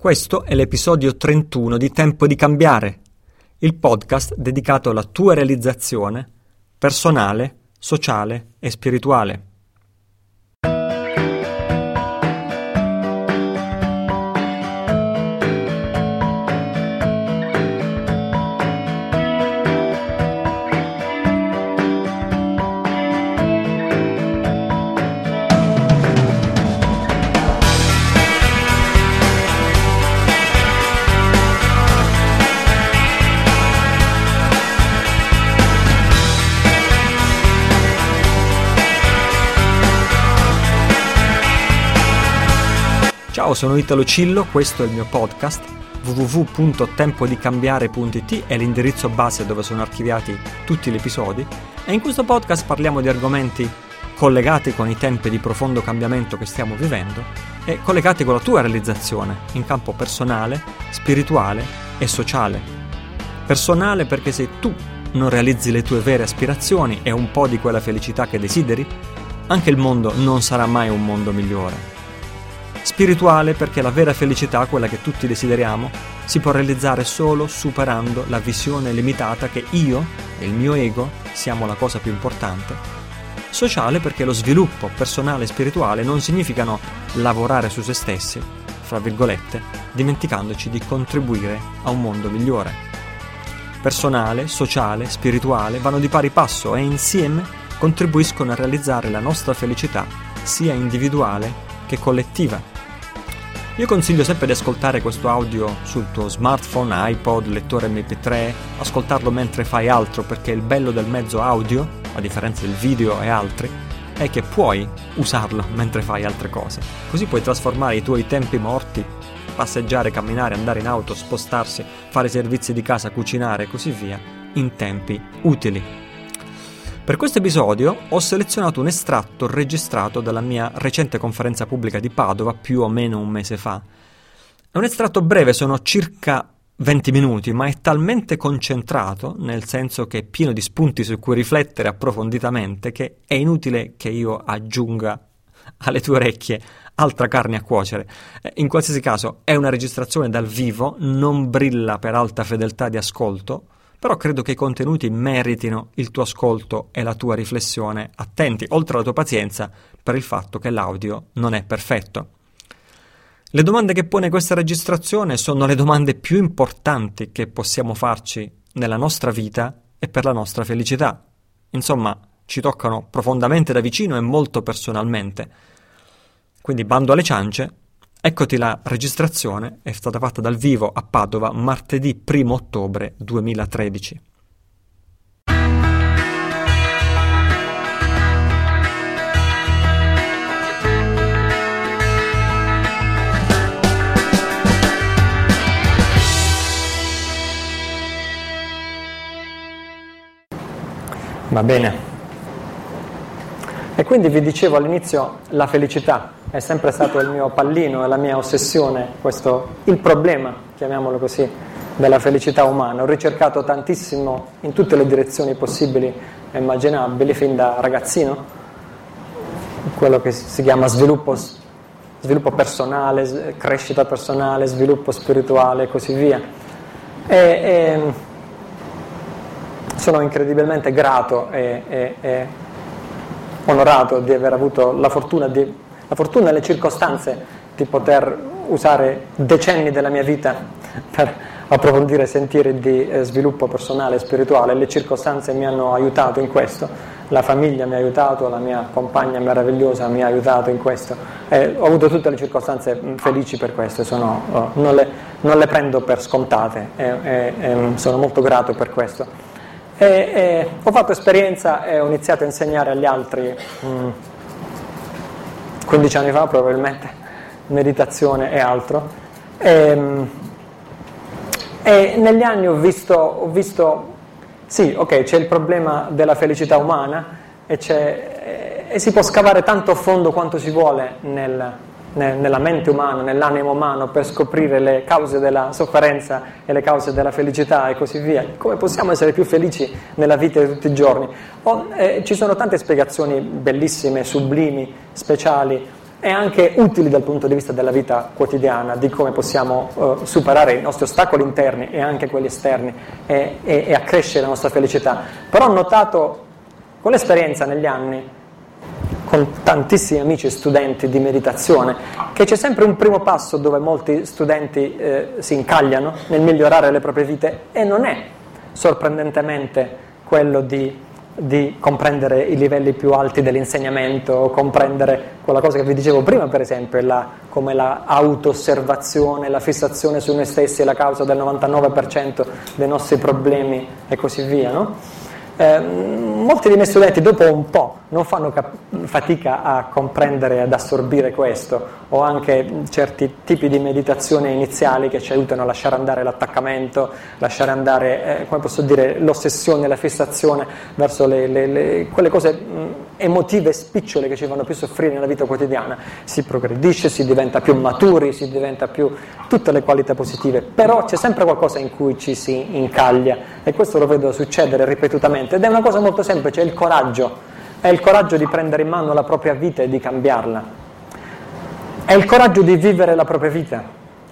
Questo è l'episodio 31 di Tempo di cambiare, il podcast dedicato alla tua realizzazione personale, sociale e spirituale. Ciao, sono Italo Cillo, questo è il mio podcast www.tempodicambiare.it è l'indirizzo base dove sono archiviati tutti gli episodi e in questo podcast parliamo di argomenti collegati con i tempi di profondo cambiamento che stiamo vivendo e collegati con la tua realizzazione in campo personale, spirituale e sociale. Personale perché se tu non realizzi le tue vere aspirazioni e un po' di quella felicità che desideri, anche il mondo non sarà mai un mondo migliore Spirituale perché la vera felicità, quella che tutti desideriamo, si può realizzare solo superando la visione limitata che io e il mio ego siamo la cosa più importante. Sociale perché lo sviluppo personale e spirituale non significano lavorare su se stessi, fra virgolette, dimenticandoci di contribuire a un mondo migliore. Personale, sociale, spirituale vanno di pari passo e insieme contribuiscono a realizzare la nostra felicità sia individuale che collettiva. Io consiglio sempre di ascoltare questo audio sul tuo smartphone, iPod, lettore MP3, ascoltarlo mentre fai altro perché il bello del mezzo audio, a differenza del video e altri, è che puoi usarlo mentre fai altre cose. Così puoi trasformare i tuoi tempi morti, passeggiare, camminare, andare in auto, spostarsi, fare servizi di casa, cucinare e così via, in tempi utili. Per questo episodio ho selezionato un estratto registrato dalla mia recente conferenza pubblica di Padova più o meno un mese fa. È un estratto breve, sono circa 20 minuti, ma è talmente concentrato, nel senso che è pieno di spunti su cui riflettere approfonditamente, che è inutile che io aggiunga alle tue orecchie altra carne a cuocere. Eh, in qualsiasi caso è una registrazione dal vivo, non brilla per alta fedeltà di ascolto, però credo che i contenuti meritino il tuo ascolto e la tua riflessione attenti, oltre alla tua pazienza per il fatto che l'audio non è perfetto. Le domande che pone questa registrazione sono le domande più importanti che possiamo farci nella nostra vita e per la nostra felicità. Insomma, ci toccano profondamente da vicino e molto personalmente. Quindi bando alle ciance, Eccoti la registrazione, è stata fatta dal vivo a Padova martedì 1 ottobre 2013. Va bene. E quindi vi dicevo all'inizio la felicità è sempre stato il mio pallino la mia ossessione, questo, il problema, chiamiamolo così, della felicità umana. Ho ricercato tantissimo in tutte le direzioni possibili e immaginabili fin da ragazzino, quello che si chiama sviluppo, sviluppo personale, crescita personale, sviluppo spirituale e così via. E, e sono incredibilmente grato e, e, e onorato di aver avuto la fortuna di la fortuna e le circostanze di poter usare decenni della mia vita per approfondire sentieri di eh, sviluppo personale e spirituale. Le circostanze mi hanno aiutato in questo, la famiglia mi ha aiutato, la mia compagna meravigliosa mi ha aiutato in questo. Eh, ho avuto tutte le circostanze mm, felici per questo, sono, oh, non, le, non, le, prendo per scontate e eh, sono molto grato per questo. E, ho fatto esperienza e ho iniziato a insegnare agli altri. Mh, mm, 15 anni fa probabilmente, meditazione e altro. E, ehm, e negli anni ho visto, ho visto, sì, ok, c'è il problema della felicità umana e, e si può scavare tanto a fondo quanto si vuole nel, nella mente umana, nell'animo umano per scoprire le cause della sofferenza e le cause della felicità e così via. Come possiamo essere più felici nella vita di tutti i giorni? Oh, eh, ci sono tante spiegazioni bellissime, sublimi, speciali e anche utili dal punto di vista della vita quotidiana, di come possiamo uh, superare i nostri ostacoli interni e anche quelli esterni e, e, e accrescere la nostra felicità. Però ho notato con l'esperienza negli anni, con tantissimi amici e studenti di meditazione, che c'è sempre un primo passo dove molti studenti eh, si incagliano nel migliorare le proprie vite e non è sorprendentemente quello di di comprendere i livelli più alti dell'insegnamento, comprendere quella cosa che vi dicevo prima, per esempio, la, come l'auto-osservazione, la fissazione su noi stessi è la causa del 99% dei nostri problemi e così via. No? Eh, molti dei miei studenti dopo un po' non fanno cap- fatica a comprendere ad assorbire questo, o anche certi tipi di meditazione iniziali che ci aiutano a lasciare andare l'attaccamento, lasciare andare, eh, come posso dire, l'ossessione, la fissazione verso le, le, le, quelle cose mh, emotive spicciole che ci fanno più soffrire nella vita quotidiana. Si progredisce, si diventa più maturi, si diventa più tutte le qualità positive, però c'è sempre qualcosa in cui ci si incaglia e questo lo vedo succedere ripetutamente ed è una cosa molto semplice, il coraggio, è il coraggio di prendere in mano la propria vita e di cambiarla, è il coraggio di vivere la propria vita,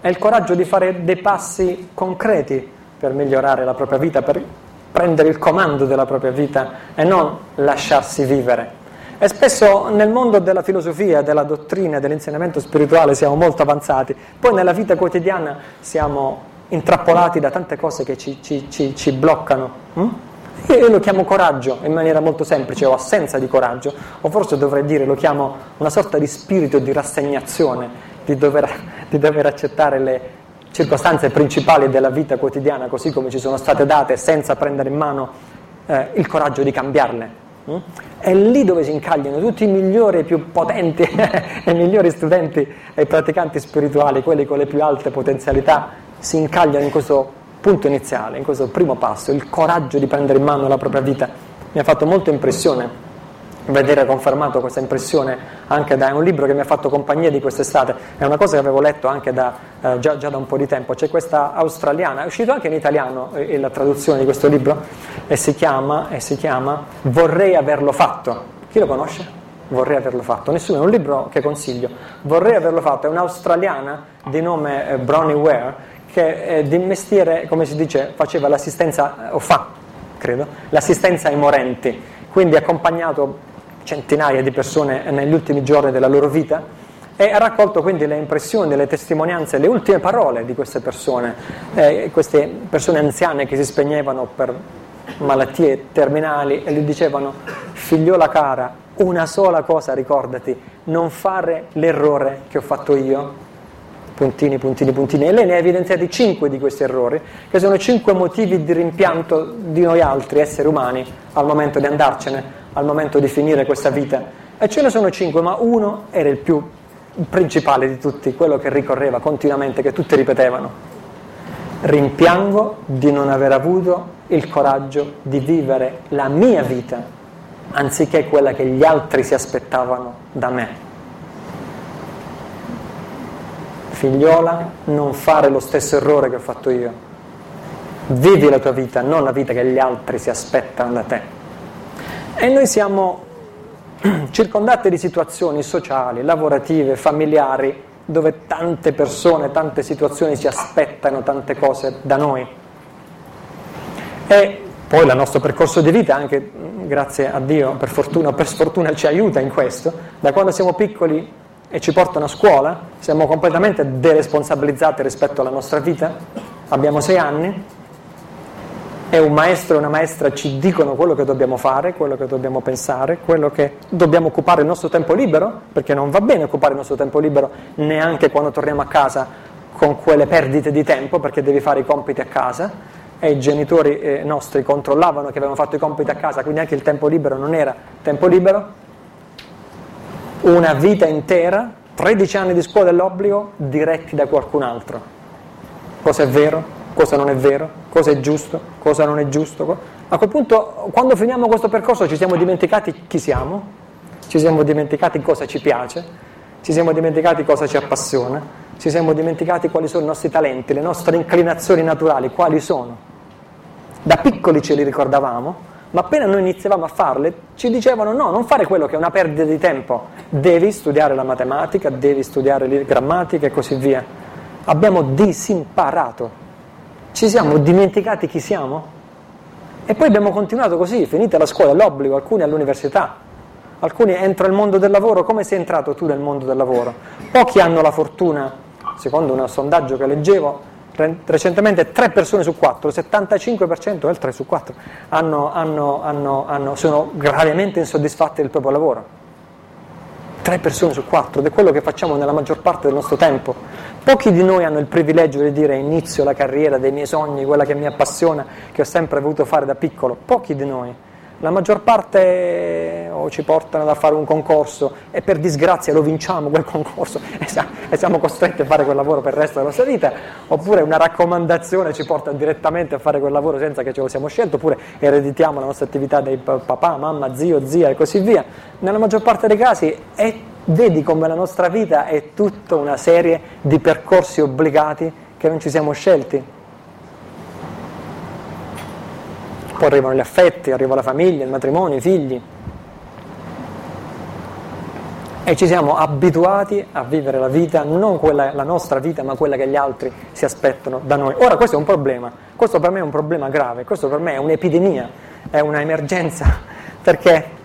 è il coraggio di fare dei passi concreti per migliorare la propria vita, per prendere il comando della propria vita e non lasciarsi vivere. E spesso nel mondo della filosofia, della dottrina, dell'insegnamento spirituale siamo molto avanzati, poi nella vita quotidiana siamo intrappolati da tante cose che ci, ci, ci, ci bloccano. Hm? Io lo chiamo coraggio in maniera molto semplice, o assenza di coraggio, o forse dovrei dire lo chiamo una sorta di spirito di rassegnazione, di dover, di dover accettare le circostanze principali della vita quotidiana così come ci sono state date, senza prendere in mano eh, il coraggio di cambiarle. Mm? È lì dove si incagliano tutti i migliori e più potenti e migliori studenti e praticanti spirituali, quelli con le più alte potenzialità, si incagliano in questo punto iniziale, in questo primo passo, il coraggio di prendere in mano la propria vita. Mi ha fatto molto impressione vedere confermato questa impressione anche da un libro che mi ha fatto compagnia di quest'estate, è una cosa che avevo letto anche da, eh, già, già, da un po' di tempo, c'è questa australiana, è uscito anche in italiano eh, la traduzione di questo libro e si, chiama, e si chiama Vorrei averlo fatto. Chi lo conosce? Vorrei averlo fatto. Nessuno, è un libro che consiglio. Vorrei averlo fatto, è un'australiana di nome eh, Bronnie Ware che eh, di mestiere, come si dice, faceva l'assistenza, o fa, credo, l'assistenza ai morenti, quindi ha accompagnato centinaia di persone negli ultimi giorni della loro vita e ha raccolto quindi le impressioni, le testimonianze, le ultime parole di queste persone, eh, queste persone anziane che si spegnevano per malattie terminali e gli dicevano figliola cara, una sola cosa ricordati, non fare l'errore che ho fatto io, puntini, puntini, puntini, e lei ne ha evidenziati cinque di questi errori, che sono cinque motivi di rimpianto di noi altri esseri umani al momento di andarcene, al momento di finire questa vita. E ce ne sono cinque, ma uno era il più principale di tutti, quello che ricorreva continuamente, che tutti ripetevano. Rimpiango di non aver avuto il coraggio di vivere la mia vita anziché quella che gli altri si aspettavano da me. Figliola, non fare lo stesso errore che ho fatto io. Vivi la tua vita, non la vita che gli altri si aspettano da te. E noi siamo circondati di situazioni sociali, lavorative, familiari, dove tante persone, tante situazioni si aspettano tante cose da noi. E poi il nostro percorso di vita, anche grazie a Dio, per fortuna o per sfortuna, ci aiuta in questo. Da quando siamo piccoli e ci portano a scuola, siamo completamente deresponsabilizzati rispetto alla nostra vita, abbiamo sei anni? E un maestro e una maestra ci dicono quello che dobbiamo fare, quello che dobbiamo pensare, quello che dobbiamo occupare il nostro tempo libero, perché non va bene occupare il nostro tempo libero neanche quando torniamo a casa con quelle perdite di tempo, perché devi fare i compiti a casa. E i genitori eh, nostri controllavano che avevano fatto i compiti a casa, quindi anche il tempo libero non era tempo libero, una vita intera, 13 anni di scuola dell'obbligo diretti da qualcun altro. Cosa è vero, cosa non è vero, cosa è giusto, cosa non è giusto. A quel punto, quando finiamo questo percorso, ci siamo dimenticati chi siamo, ci siamo dimenticati cosa ci piace, ci siamo dimenticati cosa ci appassiona, ci siamo dimenticati quali sono i nostri talenti, le nostre inclinazioni naturali, quali sono. Da piccoli ce li ricordavamo, ma appena noi iniziavamo a farle ci dicevano no, non fare quello che è una perdita di tempo, devi studiare la matematica, devi studiare la grammatica e così via. Abbiamo disimparato, ci siamo dimenticati chi siamo? E poi abbiamo continuato così, finita la scuola, l'obbligo, alcuni all'università, alcuni entrano nel mondo del lavoro, come sei entrato tu nel mondo del lavoro? Pochi hanno la fortuna, secondo un sondaggio che leggevo, recentemente 3 persone su 4, il 75% è il 3 su 4, hanno, hanno, hanno, sono gravemente insoddisfatti del proprio lavoro. 3 persone su 4 ed è quello che facciamo nella maggior parte del nostro tempo. Pochi di noi hanno il privilegio di dire inizio la carriera dei miei sogni, quella che mi appassiona, che ho sempre voluto fare da piccolo. Pochi di noi. La maggior parte o ci portano a fare un concorso e per disgrazia lo vinciamo quel concorso. E siamo costretti a fare quel lavoro per il resto della nostra vita, oppure una raccomandazione ci porta direttamente a fare quel lavoro senza che ce lo siamo scelto, oppure ereditiamo la nostra attività dai papà, mamma, zio, zia e così via. Nella maggior parte dei casi è, vedi come la nostra vita è tutta una serie di percorsi obbligati che non ci siamo scelti poi arrivano gli affetti, arriva la famiglia, il matrimonio, i figli. E ci siamo abituati a vivere la vita, non quella, la nostra vita, ma quella che gli altri si aspettano da noi. Ora questo è un problema, questo per me è un problema grave, questo per me è un'epidemia, è un'emergenza, perché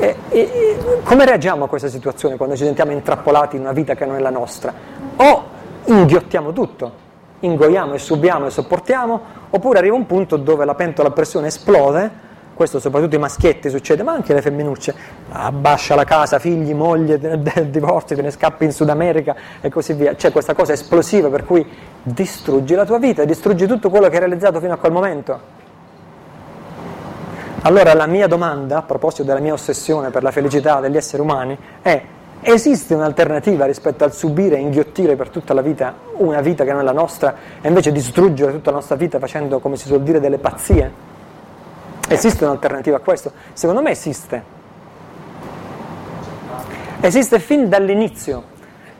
E, e, come reagiamo a questa situazione quando ci sentiamo intrappolati in una vita che non è la nostra? O inghiottiamo tutto, ingoiamo e subiamo e sopportiamo, oppure arriva un punto dove la pentola a pressione esplode, questo soprattutto ai maschietti succede, ma anche alle femminucce, abbascia la casa, figli, moglie, divorzi, te ne scappi in Sud America e così via. C'è questa cosa esplosiva per cui distruggi la tua vita, distruggi tutto quello che hai realizzato fino a quel momento. Allora la mia domanda, a proposito della mia ossessione per la felicità degli esseri umani, è Esiste un'alternativa rispetto al subire e inghiottire per tutta la vita una vita che non è la nostra e invece distruggere tutta la nostra vita facendo, come si suol dire, delle pazzie? Esiste un'alternativa a questo? Secondo me esiste. Esiste fin dall'inizio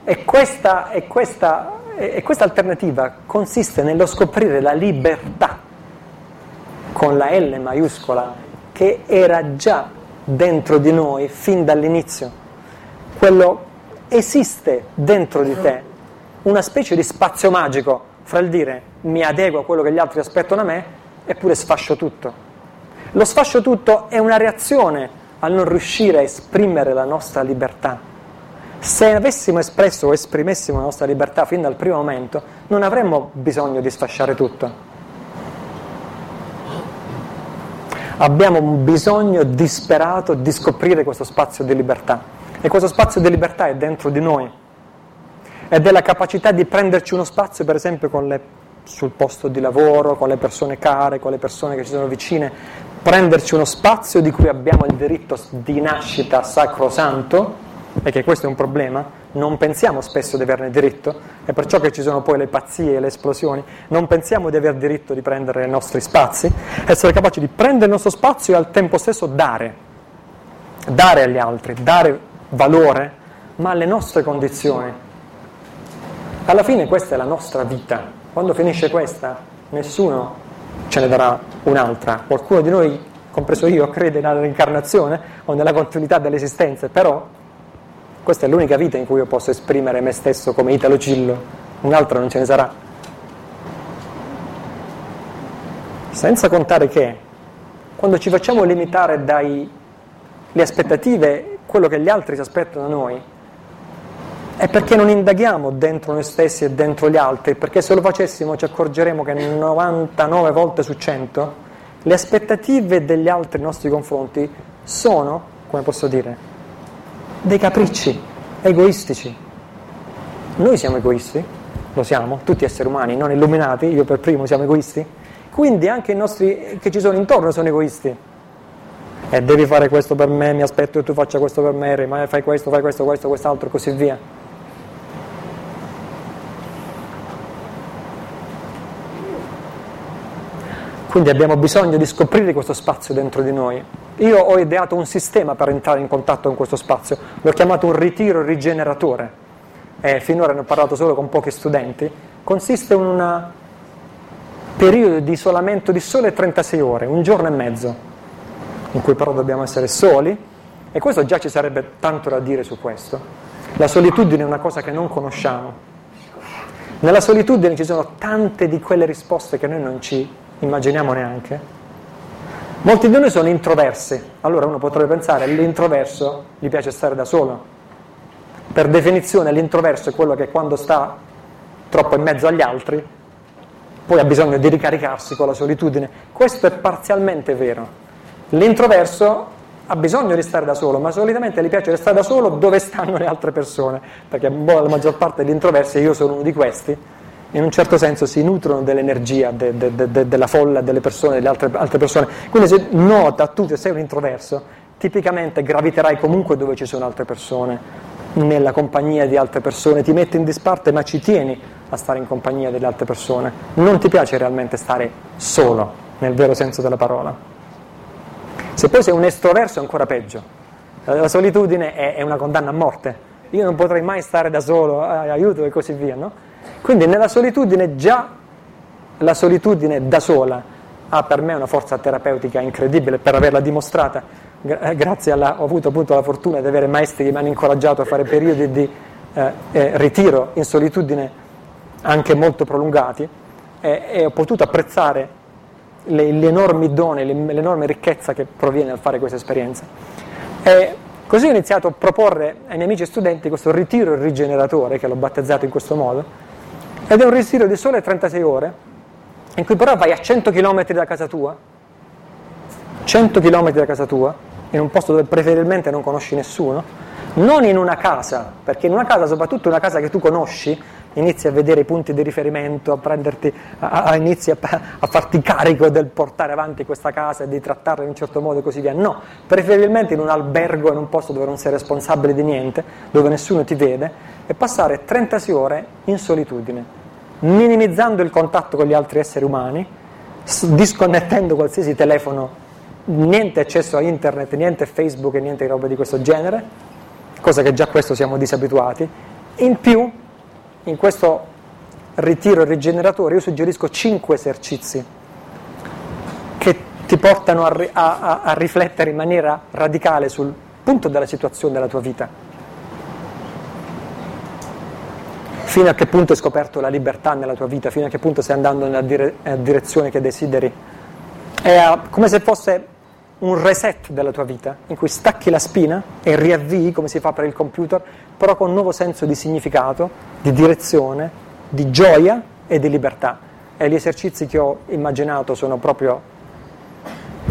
e questa, e questa, e questa alternativa consiste nello scoprire la libertà con la L maiuscola che era già dentro di noi fin dall'inizio quello esiste dentro di te una specie di spazio magico fra il dire mi adeguo a quello che gli altri aspettano da me eppure sfascio tutto. Lo sfascio tutto è una reazione al non riuscire a esprimere la nostra libertà. Se avessimo espresso o esprimessimo la nostra libertà fin dal primo momento, non avremmo bisogno di sfasciare tutto. Abbiamo un bisogno disperato di scoprire questo spazio di libertà. E questo spazio di libertà è dentro di noi. Ed è la capacità di prenderci uno spazio, per esempio, le, sul posto di lavoro, con le persone care, con le persone che ci sono vicine, prenderci uno spazio di cui abbiamo il diritto di nascita sacrosanto, e che questo è un problema, non pensiamo spesso di averne diritto, è perciò che ci sono poi le pazzie e le esplosioni, non pensiamo di aver diritto di prendere i nostri spazi, essere capaci di prendere il nostro spazio e al tempo stesso dare, dare agli altri, dare valore, ma alle nostre condizioni. Alla fine questa è la nostra vita. Quando finisce questa, nessuno ce ne darà un'altra. Qualcuno di noi, compreso io, crede nella reincarnazione o nella continuità dell'esistenza, però questa è l'unica vita in cui io posso esprimere me stesso come Italo Cillo, un'altra non ce ne sarà. Senza contare che quando ci facciamo limitare dalle aspettative quello che gli altri si aspettano da noi, è perché non indaghiamo dentro noi stessi e dentro gli altri, perché se lo facessimo ci accorgeremo che 99 volte su 100 le aspettative degli altri nei nostri confronti sono, come posso dire, dei capricci egoistici. Noi siamo egoisti, lo siamo, tutti esseri umani, non illuminati, io per primo siamo egoisti, quindi anche i nostri che ci sono intorno sono egoisti e devi fare questo per me, mi aspetto che tu faccia questo per me, ma fai questo, fai questo, questo, quest'altro e così via. Quindi abbiamo bisogno di scoprire questo spazio dentro di noi. Io ho ideato un sistema per entrare in contatto con questo spazio, l'ho chiamato un ritiro rigeneratore. E finora ne ho parlato solo con pochi studenti. Consiste in un periodo di isolamento di sole 36 ore, un giorno e mezzo in cui però dobbiamo essere soli, E questo già ci sarebbe tanto da dire su questo. La solitudine è una cosa che non conosciamo. Nella solitudine ci sono tante di quelle risposte che noi non ci immaginiamo neanche. Molti di noi sono introversi, allora uno potrebbe pensare all'introverso gli piace stare da solo. Per definizione l'introverso è quello che quando sta troppo in mezzo agli altri poi ha bisogno di ricaricarsi con la solitudine. Questo è parzialmente vero. L'introverso ha bisogno di stare da solo, ma solitamente gli piace stare da solo dove stanno le altre persone, perché boh, la maggior parte degli introversi, io sono uno di questi, in un certo senso si nutrono dell'energia de, de, de, della folla, delle persone, delle altre, altre, persone. Quindi se nota tu che sei un introverso, tipicamente graviterai comunque dove ci sono altre persone, nella compagnia di altre persone, ti metti in disparte ma ci tieni a stare in compagnia delle altre persone. Non ti piace realmente stare solo, nel vero senso della parola. Se poi sei un estroverso è ancora peggio. La solitudine è, è una condanna a morte. Io non potrei mai stare da solo, eh, aiuto e così via, no? Quindi nella solitudine già la solitudine da sola ha per me una forza terapeutica incredibile per averla dimostrata. Eh, grazie alla, ho avuto appunto la fortuna di avere maestri che mi hanno incoraggiato a fare periodi di eh, eh, ritiro in solitudine anche molto prolungati e, e ho potuto apprezzare le, gli enormi doni, l'enorme ricchezza che proviene dal fare questa esperienza. E così ho iniziato a proporre ai miei amici studenti questo ritiro rigeneratore, che l'ho battezzato in questo modo, ed è un ritiro di sole 36 ore, in cui però vai a 100 km da casa tua, 100 km da casa tua, in un posto dove preferibilmente non conosci nessuno, non in una casa, perché in una casa, soprattutto una casa che tu conosci, inizi a vedere i punti di riferimento, a, prenderti, a, a inizi a, a, farti carico del portare avanti questa casa e di trattarla in un certo modo e così via. No, preferibilmente in un albergo, in un posto dove non sei responsabile di niente, dove nessuno ti vede, e passare 36 ore in solitudine, minimizzando il contatto con gli altri esseri umani, disconnettendo qualsiasi telefono, niente accesso a internet, niente Facebook e niente roba di questo genere, cosa che già questo siamo disabituati. In più in questo ritiro rigeneratore io suggerisco cinque esercizi che ti portano a, a, a riflettere in maniera radicale sul punto della situazione della tua vita. Fino a che punto hai scoperto la libertà nella tua vita, fino a che punto stai andando nella dire, direzione che desideri. È come se fosse un reset della tua vita, in cui stacchi la spina e riavvii, come si fa per il computer, però con un nuovo senso di significato, di direzione, di gioia e di libertà. E gli esercizi che ho immaginato sono proprio,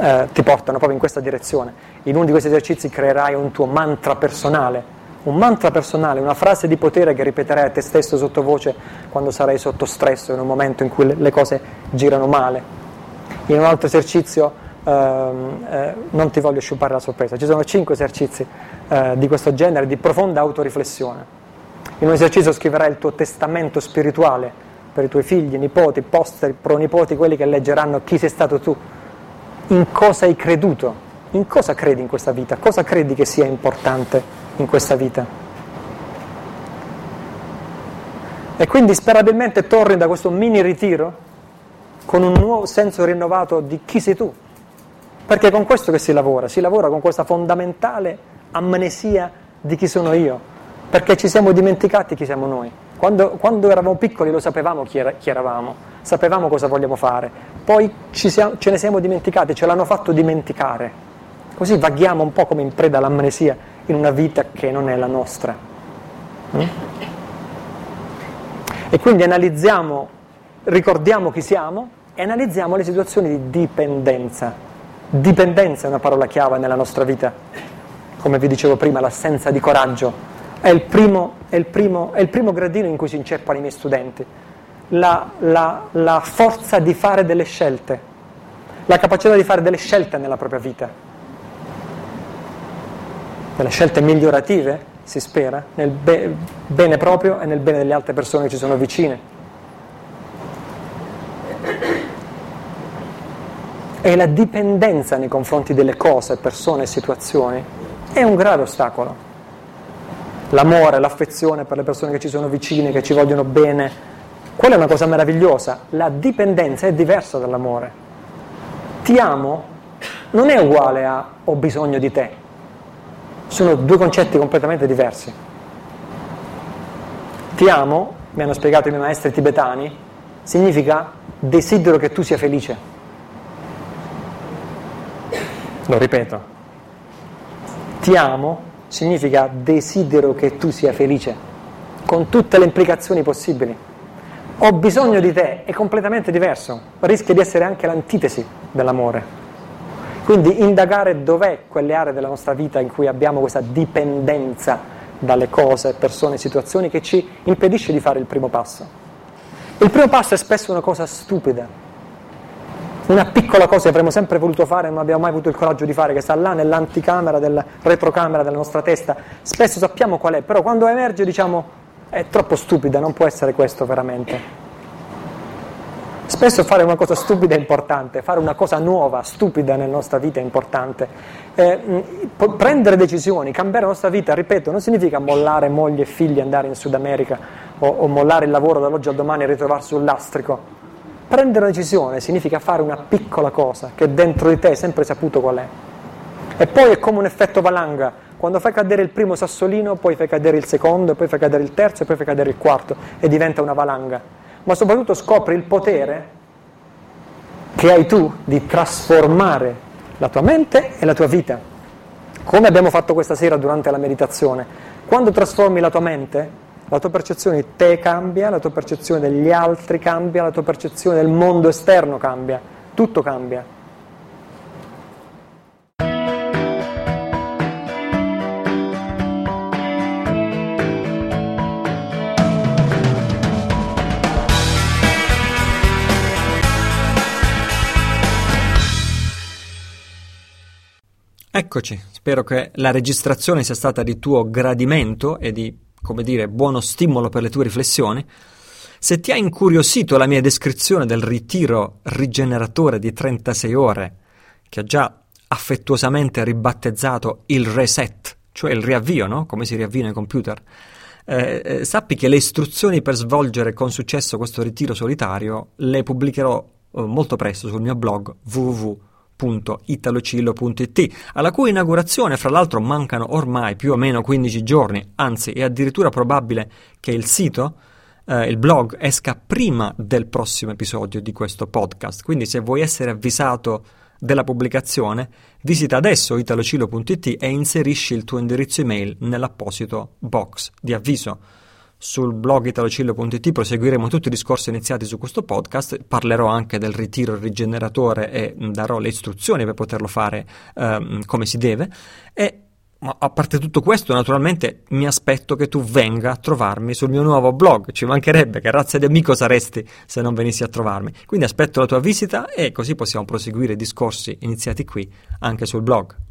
eh, ti portano proprio in questa direzione. In uno di questi esercizi creerai un tuo mantra personale, un mantra personale, una frase di potere che ripeterai a te stesso sottovoce quando sarai sotto stress, in un momento in cui le cose girano male. In un altro esercizio Ehm, eh, non ti voglio sciupare la sorpresa, ci sono cinque esercizi eh, di questo genere di profonda autoriflessione. In un esercizio scriverai il tuo testamento spirituale per i tuoi figli, nipoti, posteri, pronipoti, quelli che leggeranno chi sei stato tu, in cosa hai creduto, in cosa credi in questa vita, cosa credi che sia importante in questa vita. E quindi sperabilmente torni da questo mini ritiro con un nuovo senso rinnovato di chi sei tu, perché è con questo che si lavora, si lavora con questa fondamentale amnesia di chi sono io, perché ci siamo dimenticati chi siamo noi. Quando, quando eravamo piccoli lo sapevamo chi, era, chi, eravamo, sapevamo cosa vogliamo fare, poi siamo, ce ne siamo dimenticati, ce l'hanno fatto dimenticare. Così vaghiamo un po' come in preda all'amnesia in una vita che non è la nostra. Mm? E quindi analizziamo, ricordiamo chi siamo e analizziamo le situazioni di dipendenza Dipendenza è una parola chiave nella nostra vita, come vi dicevo prima, l'assenza di coraggio è il primo, è il primo, è il primo gradino in cui si inceppano i miei studenti, la, la, la forza di fare delle scelte, la capacità di fare delle scelte nella propria vita, delle scelte migliorative, si spera, nel be- bene proprio e nel bene delle altre persone che ci sono vicine. E la dipendenza nei confronti delle cose, persone e situazioni è un grave ostacolo. L'amore, l'affezione per le persone che ci sono vicine, che ci vogliono bene, quella è una cosa meravigliosa. La dipendenza è diversa dall'amore. Ti amo non è uguale a ho bisogno di te. Sono due concetti completamente diversi. Ti amo, mi hanno spiegato i miei maestri tibetani, significa desidero che tu sia felice. Lo ripeto. Ti amo significa desidero che tu sia felice, con tutte le implicazioni possibili. Ho bisogno di te è completamente diverso, rischia di essere anche l'antitesi dell'amore. Quindi indagare dov'è quelle aree della nostra vita in cui abbiamo questa dipendenza dalle cose, persone, situazioni che ci impedisce di fare il primo passo. Il primo passo è spesso una cosa stupida, una piccola cosa che avremmo sempre voluto fare e non abbiamo mai avuto il coraggio di fare, che sta là nell'anticamera, della retrocamera della nostra testa. Spesso sappiamo qual è, però quando emerge diciamo è troppo stupida, non può essere questo veramente. Spesso fare una cosa stupida è importante, fare una cosa nuova, stupida nella nostra vita è importante. Eh, prendere decisioni, cambiare la nostra vita, ripeto, non significa mollare moglie e figli e andare in Sud America o, o mollare il lavoro dall'oggi al domani e ritrovarsi sul lastrico. Prendere una decisione significa fare una piccola cosa che dentro di te hai sempre saputo qual è. E poi è come un effetto valanga. Quando fai cadere il primo sassolino, poi fai cadere il secondo, poi fai cadere il terzo poi fai cadere il quarto e diventa una valanga ma soprattutto scopri il potere che hai tu di trasformare la tua mente e la tua vita, come abbiamo fatto questa sera durante la meditazione. Quando trasformi la tua mente, la tua percezione di te cambia, la tua percezione degli altri cambia, la tua percezione del mondo esterno cambia, tutto cambia. Eccoci, spero che la registrazione sia stata di tuo gradimento e di, come dire, buono stimolo per le tue riflessioni. Se ti ha incuriosito la mia descrizione del ritiro rigeneratore di 36 ore, che ho già affettuosamente ribattezzato il reset, cioè il riavvio, no? come si riavvia nei computer, eh, eh, sappi che le istruzioni per svolgere con successo questo ritiro solitario le pubblicherò eh, molto presto sul mio blog www www.italocillo.it, alla cui inaugurazione fra l'altro mancano ormai più o meno 15 giorni, anzi è addirittura probabile che il sito, eh, il blog, esca prima del prossimo episodio di questo podcast, quindi se vuoi essere avvisato della pubblicazione, visita adesso italocilo.it e inserisci il tuo indirizzo email nell'apposito box di avviso sul blog italocillo.it proseguiremo tutti i discorsi iniziati su questo podcast, parlerò anche del ritiro rigeneratore e darò le istruzioni per poterlo fare ehm, come si deve e a parte tutto questo, naturalmente mi aspetto che tu venga a trovarmi sul mio nuovo blog. Ci mancherebbe che razza di amico saresti se non venissi a trovarmi. Quindi aspetto la tua visita e così possiamo proseguire i discorsi iniziati qui anche sul blog.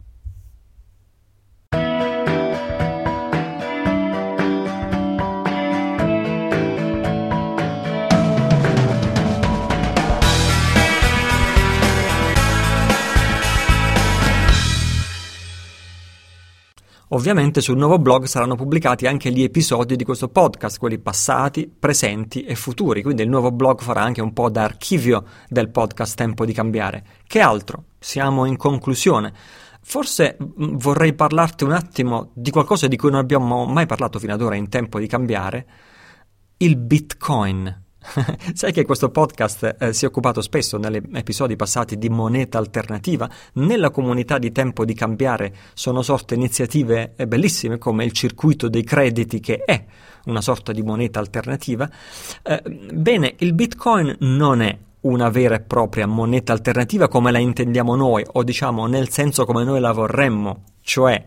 Ovviamente sul nuovo blog saranno pubblicati anche gli episodi di questo podcast, quelli passati, presenti e futuri, quindi il nuovo blog farà anche un po' da archivio del podcast Tempo di cambiare. Che altro? Siamo in conclusione. Forse mm, vorrei parlarti un attimo di qualcosa di cui non abbiamo mai parlato fino ad ora in Tempo di cambiare, il Bitcoin. Sai che questo podcast eh, si è occupato spesso negli episodi passati di moneta alternativa? Nella comunità di Tempo di Cambiare sono sorte iniziative eh, bellissime come il circuito dei crediti che è una sorta di moneta alternativa. Eh, bene, il Bitcoin non è una vera e propria moneta alternativa come la intendiamo noi o diciamo nel senso come noi la vorremmo, cioè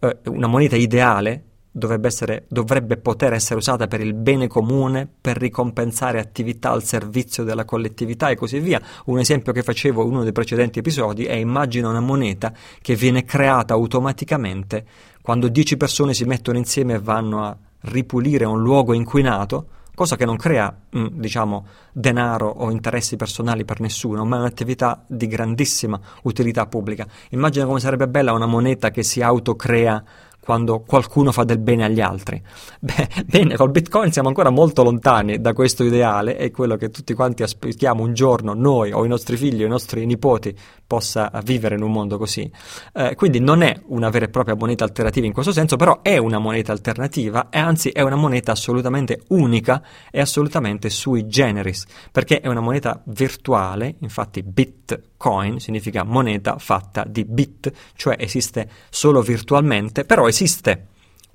eh, una moneta ideale dovrebbe, essere, dovrebbe poter essere usata per il bene comune, per ricompensare attività al servizio della collettività e così via. Un esempio che facevo in uno dei precedenti episodi è immagina una moneta che viene creata automaticamente quando 10 persone si mettono insieme e vanno a ripulire un luogo inquinato, cosa che non crea, mm, diciamo, denaro o interessi personali per nessuno, ma è un'attività di grandissima utilità pubblica. Immagina come sarebbe bella una moneta che si autocrea quando qualcuno fa del bene agli altri. Beh, bene, col Bitcoin siamo ancora molto lontani da questo ideale, è quello che tutti quanti aspettiamo un giorno, noi o i nostri figli o i nostri nipoti, possa vivere in un mondo così. Eh, quindi non è una vera e propria moneta alternativa in questo senso, però è una moneta alternativa e anzi è una moneta assolutamente unica e assolutamente sui generis, perché è una moneta virtuale, infatti Bitcoin significa moneta fatta di bit, cioè esiste solo virtualmente, però esiste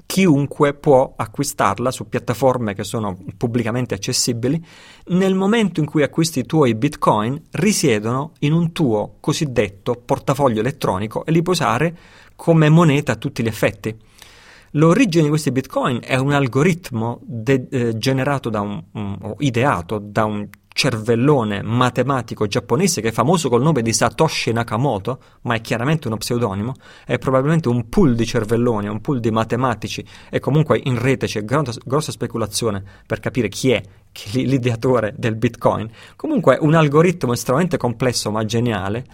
chiunque può acquistarla su piattaforme che sono pubblicamente accessibili. Nel momento in cui acquisti i tuoi bitcoin, risiedono in un tuo cosiddetto portafoglio elettronico e li puoi usare come moneta a tutti gli effetti. L'origine di questi bitcoin è un algoritmo de- eh, generato da un, um, o ideato da un cervellone matematico giapponese che è famoso col nome di Satoshi Nakamoto, ma è chiaramente uno pseudonimo, è probabilmente un pool di cervelloni, un pool di matematici e comunque in rete c'è grossa, grossa speculazione per capire chi è l'ideatore del Bitcoin. Comunque un algoritmo estremamente complesso ma geniale.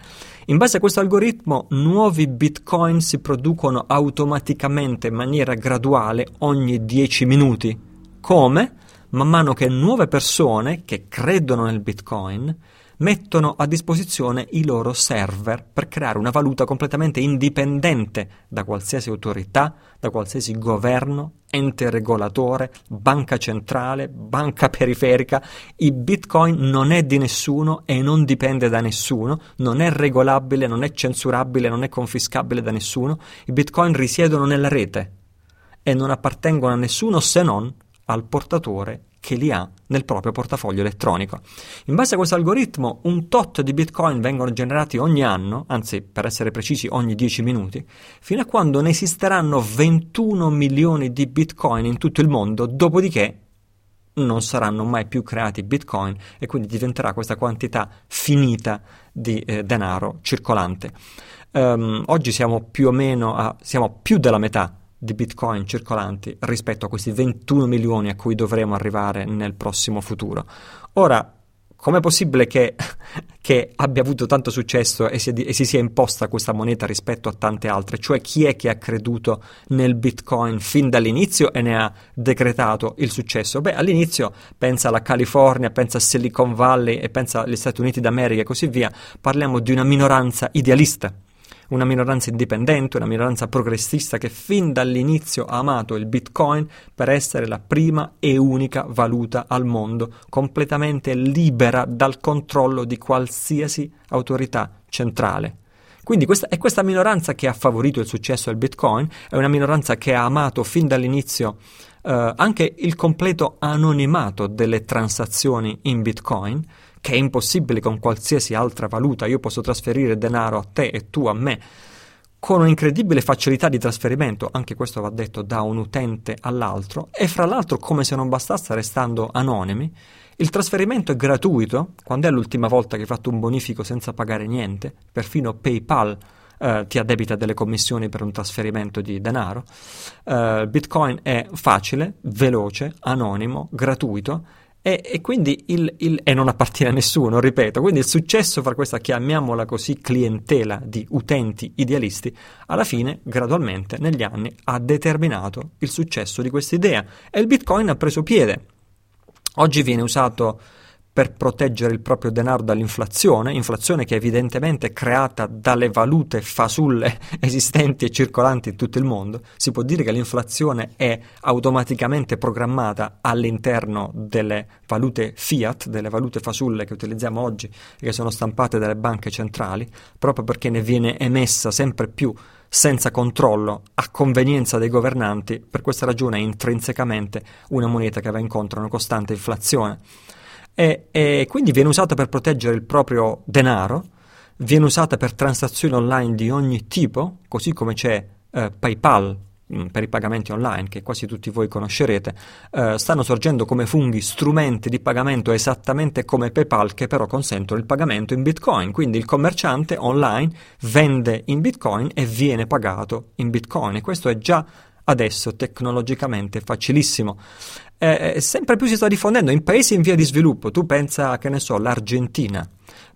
In base a questo algoritmo nuovi Bitcoin si producono automaticamente in maniera graduale ogni 10 minuti. Come? Man mano che nuove persone che credono nel Bitcoin mettono a disposizione i loro server per creare una valuta completamente indipendente da qualsiasi autorità, da qualsiasi governo, ente regolatore, banca centrale, banca periferica. Il Bitcoin non è di nessuno e non dipende da nessuno, non è regolabile, non è censurabile, non è confiscabile da nessuno. I Bitcoin risiedono nella rete e non appartengono a nessuno se non al portatore che li ha nel proprio portafoglio elettronico. In base a questo algoritmo, un tot di bitcoin vengono generati ogni anno, anzi per essere precisi ogni 10 minuti, fino a quando ne esisteranno 21 milioni di bitcoin in tutto il mondo, dopodiché non saranno mai più creati bitcoin e quindi diventerà questa quantità finita di eh, denaro circolante. Um, oggi siamo più o meno a, siamo più della metà di bitcoin circolanti rispetto a questi 21 milioni a cui dovremo arrivare nel prossimo futuro. Ora, com'è possibile che, che abbia avuto tanto successo e si, e si, sia imposta questa moneta rispetto a tante altre? Cioè chi è che ha creduto nel bitcoin fin dall'inizio e ne ha decretato il successo? Beh, all'inizio pensa alla California, pensa a Silicon Valley e pensa agli Stati Uniti d'America e così via. Parliamo di una minoranza idealista una minoranza indipendente, una minoranza progressista che fin dall'inizio ha amato il Bitcoin per essere la prima e unica valuta al mondo completamente libera dal controllo di qualsiasi autorità centrale. Quindi questa, è questa minoranza che ha favorito il successo del Bitcoin, è una minoranza che ha amato fin dall'inizio eh, anche il completo anonimato delle transazioni in Bitcoin, che è impossibile con qualsiasi altra valuta. Io posso trasferire denaro a te e tu a me con un'incredibile facilità di trasferimento, anche questo va detto da un utente all'altro, e fra l'altro, come se non bastasse, restando anonimi, il trasferimento è gratuito. Quando è l'ultima volta che hai fatto un bonifico senza pagare niente? Perfino PayPal eh, ti addebita delle commissioni per un trasferimento di denaro. Eh, Bitcoin è facile, veloce, anonimo, gratuito e, e quindi il, il, e non appartiene a nessuno, ripeto. Quindi il successo fra questa, chiamiamola così, clientela di utenti idealisti, alla fine, gradualmente, negli anni, ha determinato il successo di questa idea. E il Bitcoin ha preso piede. Oggi viene usato per proteggere il proprio denaro dall'inflazione, inflazione che evidentemente è creata dalle valute fasulle esistenti e circolanti in tutto il mondo. Si può dire che l'inflazione è automaticamente programmata all'interno delle valute fiat, delle valute fasulle che utilizziamo oggi e che sono stampate dalle banche centrali, proprio perché ne viene emessa sempre più senza controllo, a convenienza dei governanti, per questa ragione è intrinsecamente una moneta che va incontro a una costante inflazione e, e quindi viene usata per proteggere il proprio denaro, viene usata per transazioni online di ogni tipo, così come c'è eh, PayPal mm, per i pagamenti online che quasi tutti voi conoscerete, eh, stanno sorgendo come funghi strumenti di pagamento esattamente come PayPal che però consentono il pagamento in Bitcoin. Quindi il commerciante online vende in Bitcoin e viene pagato in Bitcoin e questo è già adesso tecnologicamente facilissimo eh, sempre più si sta diffondendo in paesi in via di sviluppo. Tu pensa, che ne so, l'Argentina,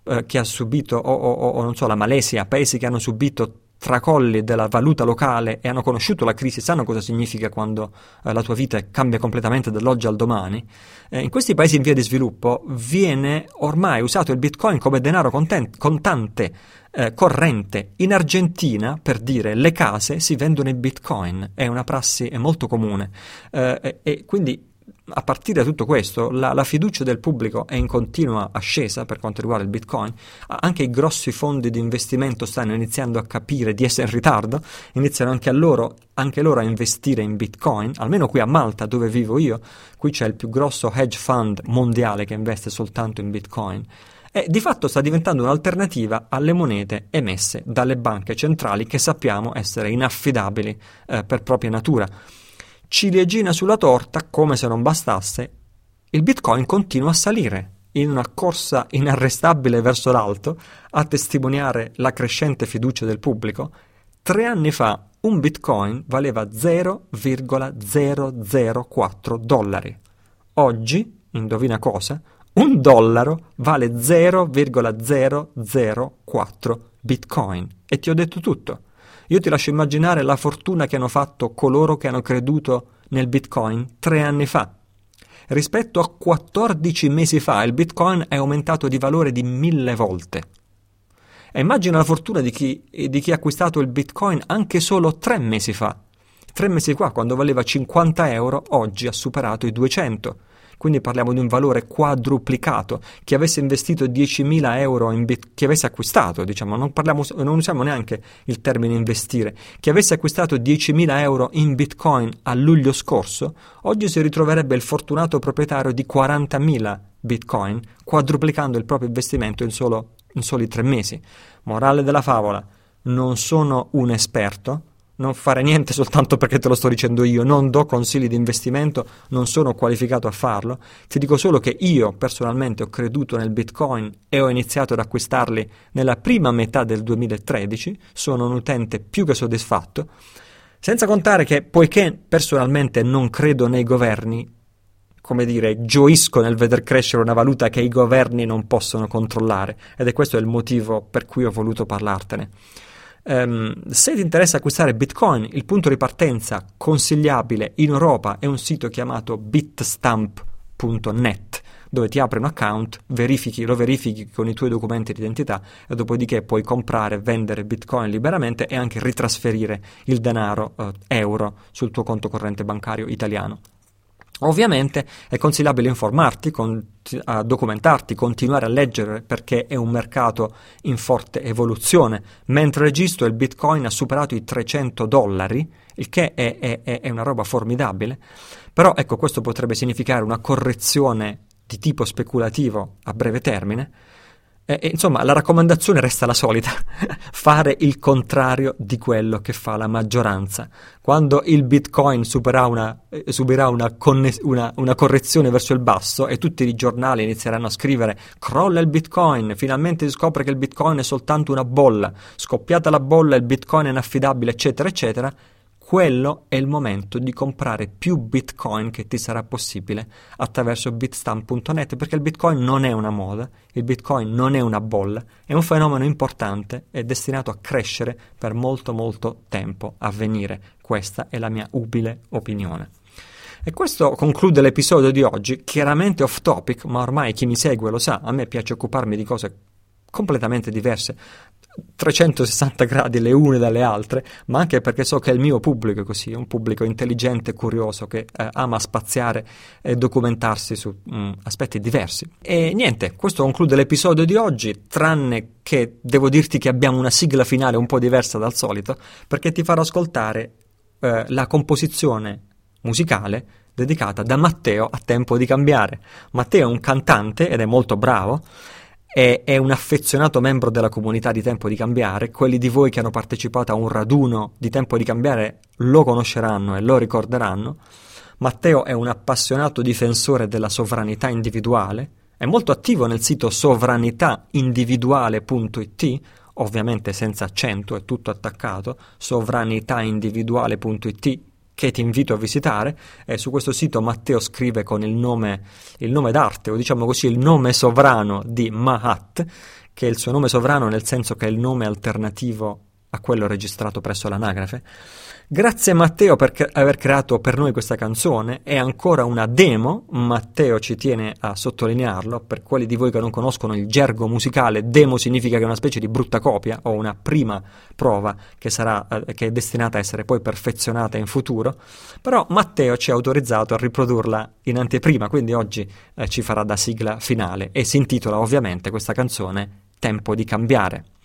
eh, che ha subito, o, o, o, non so, la Malesia, paesi che hanno subito tracolli della valuta locale e hanno conosciuto la crisi, sanno cosa significa quando eh, la tua vita cambia completamente dall'oggi al domani, eh, in questi paesi in via di sviluppo viene ormai usato il bitcoin come denaro content- contante eh, corrente. In Argentina, per dire, le case si vendono in bitcoin, è una prassi molto comune. Eh, e quindi a partire da tutto questo, la, la, fiducia del pubblico è in continua ascesa per quanto riguarda il Bitcoin. Anche i grossi fondi di investimento stanno iniziando a capire di essere in ritardo, iniziano anche, a loro, anche loro a investire in Bitcoin, almeno qui a Malta dove vivo io, qui c'è il più grosso hedge fund mondiale che investe soltanto in Bitcoin. E di fatto sta diventando un'alternativa alle monete emesse dalle banche centrali che sappiamo essere inaffidabili eh, per propria natura ciliegina sulla torta, come se non bastasse, il Bitcoin continua a salire in una corsa inarrestabile verso l'alto, a testimoniare la crescente fiducia del pubblico. Tre anni fa un Bitcoin valeva 0,004 dollari. Oggi, indovina cosa, un dollaro vale 0,004 Bitcoin. E ti ho detto tutto. Io ti lascio immaginare la fortuna che hanno fatto coloro che hanno creduto nel Bitcoin tre anni fa. Rispetto a 14 mesi fa il Bitcoin è aumentato di valore di mille volte. E immagina la fortuna di chi, di chi ha acquistato il Bitcoin anche solo tre mesi fa. Tre mesi fa, quando valeva 50 euro, oggi ha superato i 200 quindi parliamo di un valore quadruplicato. Chi avesse investito 10.000 euro in bit, chi avesse acquistato, diciamo, non, parliamo, non usiamo neanche il termine investire, chi avesse acquistato 10.000 euro in bitcoin a luglio scorso, oggi si ritroverebbe il fortunato proprietario di 40.000 bitcoin, quadruplicando il proprio investimento in, solo, in soli tre mesi. Morale della favola, non sono un esperto, non fare niente soltanto perché te lo sto dicendo io, non do consigli di investimento, non sono qualificato a farlo, ti dico solo che io personalmente ho creduto nel Bitcoin e ho iniziato ad acquistarli nella prima metà del 2013, sono un utente più che soddisfatto, senza contare che poiché personalmente non credo nei governi, come dire, gioisco nel veder crescere una valuta che i governi non possono controllare. Ed è questo il motivo per cui ho voluto parlartene. Um, se ti interessa acquistare Bitcoin, il punto di partenza consigliabile in Europa è un sito chiamato bitstamp.net dove ti apri un account, verifichi, lo verifichi con i tuoi documenti di identità e dopodiché puoi comprare, vendere bitcoin liberamente e anche ritrasferire il denaro eh, euro sul tuo conto corrente bancario italiano. Ovviamente è consigliabile informarti, con, a documentarti, continuare a leggere perché è un mercato in forte evoluzione. Mentre registro il Bitcoin ha superato i 300 dollari, il che è, è, è una roba formidabile, però ecco questo potrebbe significare una correzione di tipo speculativo a breve termine e, insomma, la raccomandazione resta la solita, fare il contrario di quello che fa la maggioranza. Quando il Bitcoin una, eh, subirà una, conne- una, una, correzione verso il basso e tutti i giornali inizieranno a scrivere crolla il Bitcoin, finalmente si scopre che il Bitcoin è soltanto una bolla, scoppiata la bolla, il Bitcoin è inaffidabile, eccetera, eccetera, quello è il momento di comprare più bitcoin che ti sarà possibile attraverso bitstamp.net perché il bitcoin non è una moda, il bitcoin non è una bolla, è un fenomeno importante e destinato a crescere per molto molto tempo a venire. Questa è la mia ubile opinione. E questo conclude l'episodio di oggi, chiaramente off topic, ma ormai chi mi segue lo sa, a me piace occuparmi di cose completamente diverse 360 gradi le une dalle altre, ma anche perché so che il mio pubblico è così, è un pubblico intelligente curioso che eh, ama spaziare e documentarsi su mh, mm, aspetti diversi. E niente, questo conclude l'episodio di oggi, tranne che devo dirti che abbiamo una sigla finale un po' diversa dal solito, perché ti farò ascoltare eh, la composizione musicale dedicata da Matteo a Tempo di Cambiare. Matteo è un cantante ed è molto bravo è, è, un affezionato membro della comunità di Tempo di Cambiare. Quelli di voi che hanno partecipato a un raduno di Tempo di Cambiare lo conosceranno e lo ricorderanno. Matteo è un appassionato difensore della sovranità individuale, è molto attivo nel sito sovranitaindividuale.it, ovviamente senza accento, è tutto attaccato, sovranitaindividuale.it che ti invito a visitare. Eh, su questo sito Matteo scrive con il nome, il nome d'arte, o diciamo così il nome sovrano di Mahat, che è il suo nome sovrano nel senso che è il nome alternativo a quello registrato presso l'anagrafe. Grazie Matteo per c- aver creato per noi questa canzone, è ancora una demo, Matteo ci tiene a sottolinearlo, per quelli di voi che non conoscono il gergo musicale, demo significa che è una specie di brutta copia o una prima prova che, sarà, eh, che è destinata a essere poi perfezionata in futuro, però Matteo ci ha autorizzato a riprodurla in anteprima, quindi oggi eh, ci farà da sigla finale. E si intitola ovviamente questa canzone Tempo di cambiare.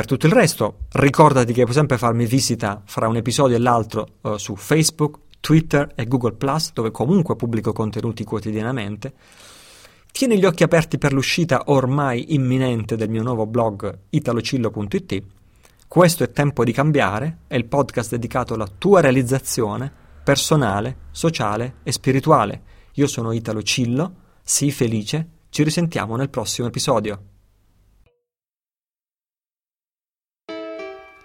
Per tutto il resto, ricordati che puoi sempre farmi visita fra un episodio e l'altro uh, su Facebook, Twitter e Google ⁇ dove comunque pubblico contenuti quotidianamente. Tieni gli occhi aperti per l'uscita ormai imminente del mio nuovo blog italocillo.it. Questo è Tempo di cambiare, è il podcast dedicato alla tua realizzazione personale, sociale e spirituale. Io sono Italo Cillo, sii felice, ci risentiamo nel prossimo episodio.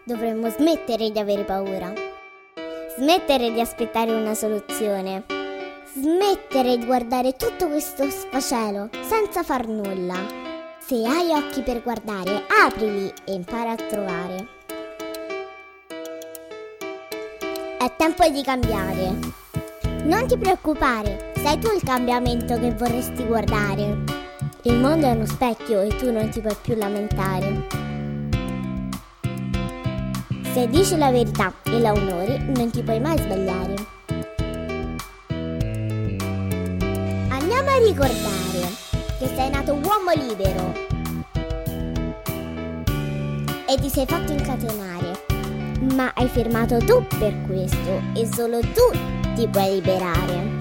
Dovremmo smettere di avere paura. Smettere di aspettare una soluzione. Smettere di guardare tutto questo sfacelo senza far nulla. Se hai occhi per guardare, aprili e impara a trovare. È tempo di cambiare. Non ti preoccupare, sei tu il cambiamento che vorresti guardare. Il mondo è uno specchio e tu non ti puoi più lamentare. Se dici la verità e la onori, non ti puoi mai sbagliare. Andiamo a ricordare che sei nato uomo libero e ti sei fatto incatenare, ma hai firmato tu per questo e solo tu ti puoi liberare.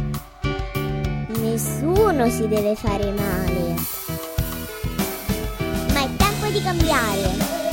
Nessuno si deve fare male. Ma è tempo di cambiare.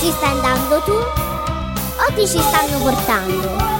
Ci stai andando tu o ti ci stanno portando?